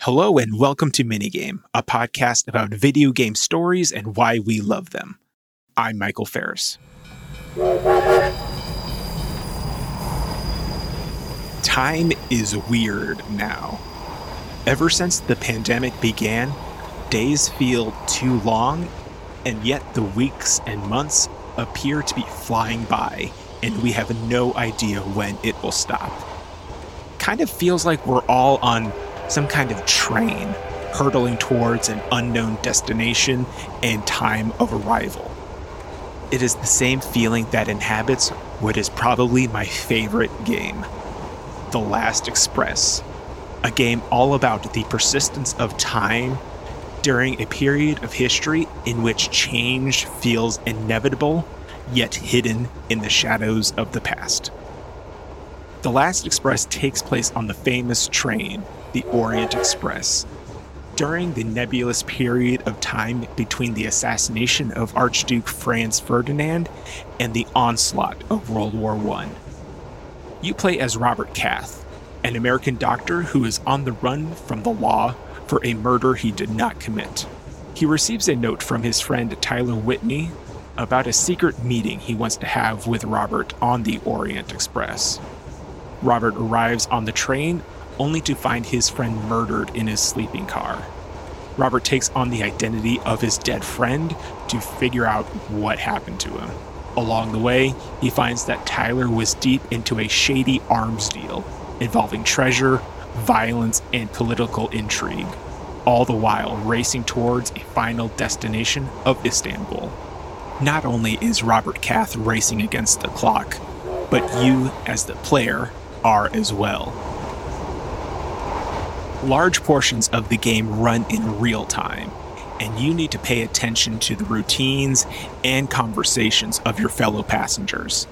Hello, and welcome to Minigame, a podcast about video game stories and why we love them. I'm Michael Ferris. Time is weird now. Ever since the pandemic began, days feel too long, and yet the weeks and months appear to be flying by, and we have no idea when it will stop. Kind of feels like we're all on some kind of train hurtling towards an unknown destination and time of arrival. It is the same feeling that inhabits what is probably my favorite game The Last Express, a game all about the persistence of time during a period of history in which change feels inevitable yet hidden in the shadows of the past. The Last Express takes place on the famous train, the Orient Express. During the nebulous period of time between the assassination of Archduke Franz Ferdinand and the onslaught of World War I. You play as Robert Cath, an American doctor who is on the run from the law for a murder he did not commit. He receives a note from his friend Tyler Whitney about a secret meeting he wants to have with Robert on the Orient Express. Robert arrives on the train only to find his friend murdered in his sleeping car. Robert takes on the identity of his dead friend to figure out what happened to him. Along the way, he finds that Tyler was deep into a shady arms deal involving treasure, violence, and political intrigue, all the while racing towards a final destination of Istanbul. Not only is Robert Cath racing against the clock, but you, as the player, are as well. Large portions of the game run in real time, and you need to pay attention to the routines and conversations of your fellow passengers.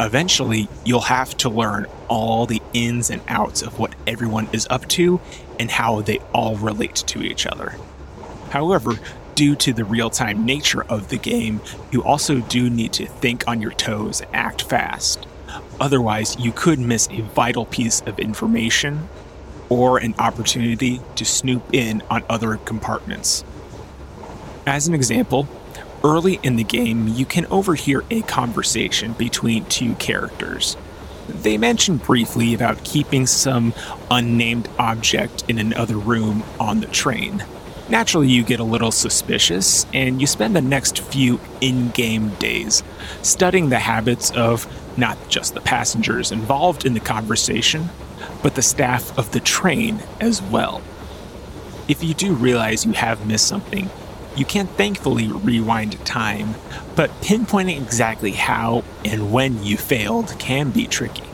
Eventually, you'll have to learn all the ins and outs of what everyone is up to and how they all relate to each other. However, due to the real time nature of the game, you also do need to think on your toes and act fast. Otherwise, you could miss a vital piece of information or an opportunity to snoop in on other compartments. As an example, early in the game, you can overhear a conversation between two characters. They mention briefly about keeping some unnamed object in another room on the train. Naturally, you get a little suspicious, and you spend the next few in game days studying the habits of not just the passengers involved in the conversation, but the staff of the train as well. If you do realize you have missed something, you can thankfully rewind time, but pinpointing exactly how and when you failed can be tricky.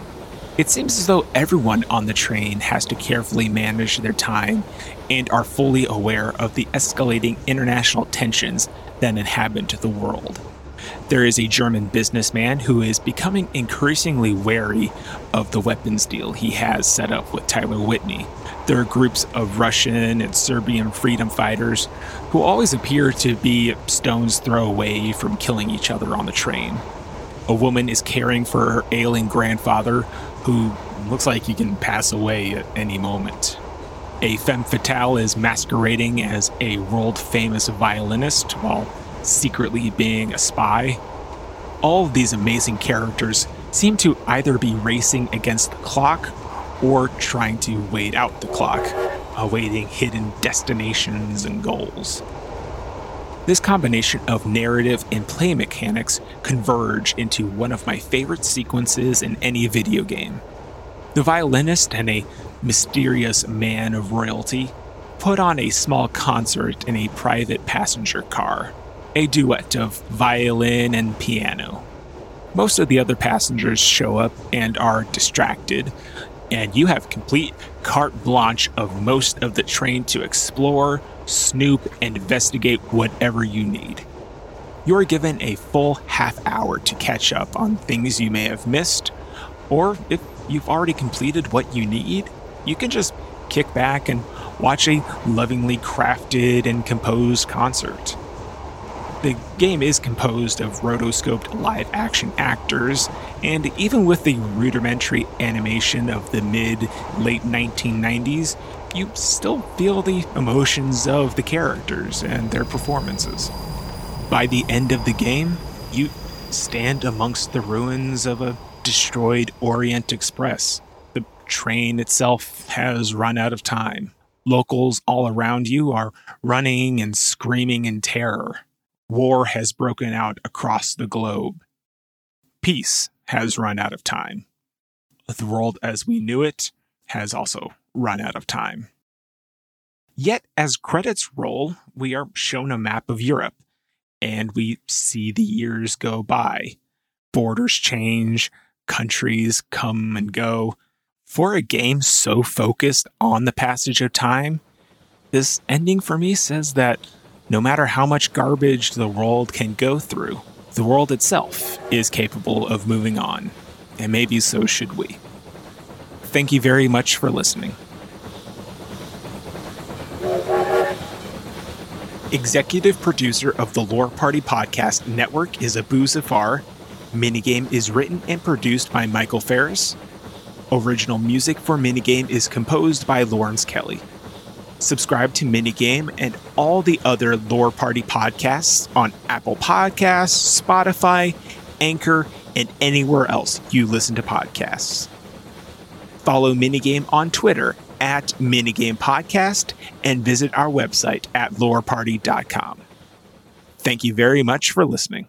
It seems as though everyone on the train has to carefully manage their time and are fully aware of the escalating international tensions that inhabit the world. There is a German businessman who is becoming increasingly wary of the weapons deal he has set up with Tyler Whitney. There are groups of Russian and Serbian freedom fighters who always appear to be a stone's throw away from killing each other on the train. A woman is caring for her ailing grandfather who looks like he can pass away at any moment. A femme fatale is masquerading as a world famous violinist while secretly being a spy. All of these amazing characters seem to either be racing against the clock or trying to wait out the clock, awaiting hidden destinations and goals. This combination of narrative and play mechanics converge into one of my favorite sequences in any video game. The violinist and a mysterious man of royalty put on a small concert in a private passenger car a duet of violin and piano. Most of the other passengers show up and are distracted, and you have complete carte blanche of most of the train to explore, snoop, and investigate whatever you need. You are given a full half hour to catch up on things you may have missed, or if you've already completed what you need, you can just kick back and watch a lovingly crafted and composed concert. The game is composed of rotoscoped live action actors, and even with the rudimentary animation of the mid late 1990s, you still feel the emotions of the characters and their performances. By the end of the game, you stand amongst the ruins of a destroyed Orient Express. The train itself has run out of time. Locals all around you are running and screaming in terror. War has broken out across the globe. Peace has run out of time. The world as we knew it has also run out of time. Yet, as credits roll, we are shown a map of Europe, and we see the years go by. Borders change, countries come and go. For a game so focused on the passage of time, this ending for me says that no matter how much garbage the world can go through, the world itself is capable of moving on, and maybe so should we. Thank you very much for listening. Executive producer of the Lore Party Podcast Network is Abu Zafar. Minigame is written and produced by Michael Ferris. Original music for Minigame is composed by Lawrence Kelly subscribe to Minigame and all the other Lore Party podcasts on Apple Podcasts, Spotify, Anchor, and anywhere else you listen to podcasts. Follow Minigame on Twitter at Minigame Podcast and visit our website at loreparty.com. Thank you very much for listening.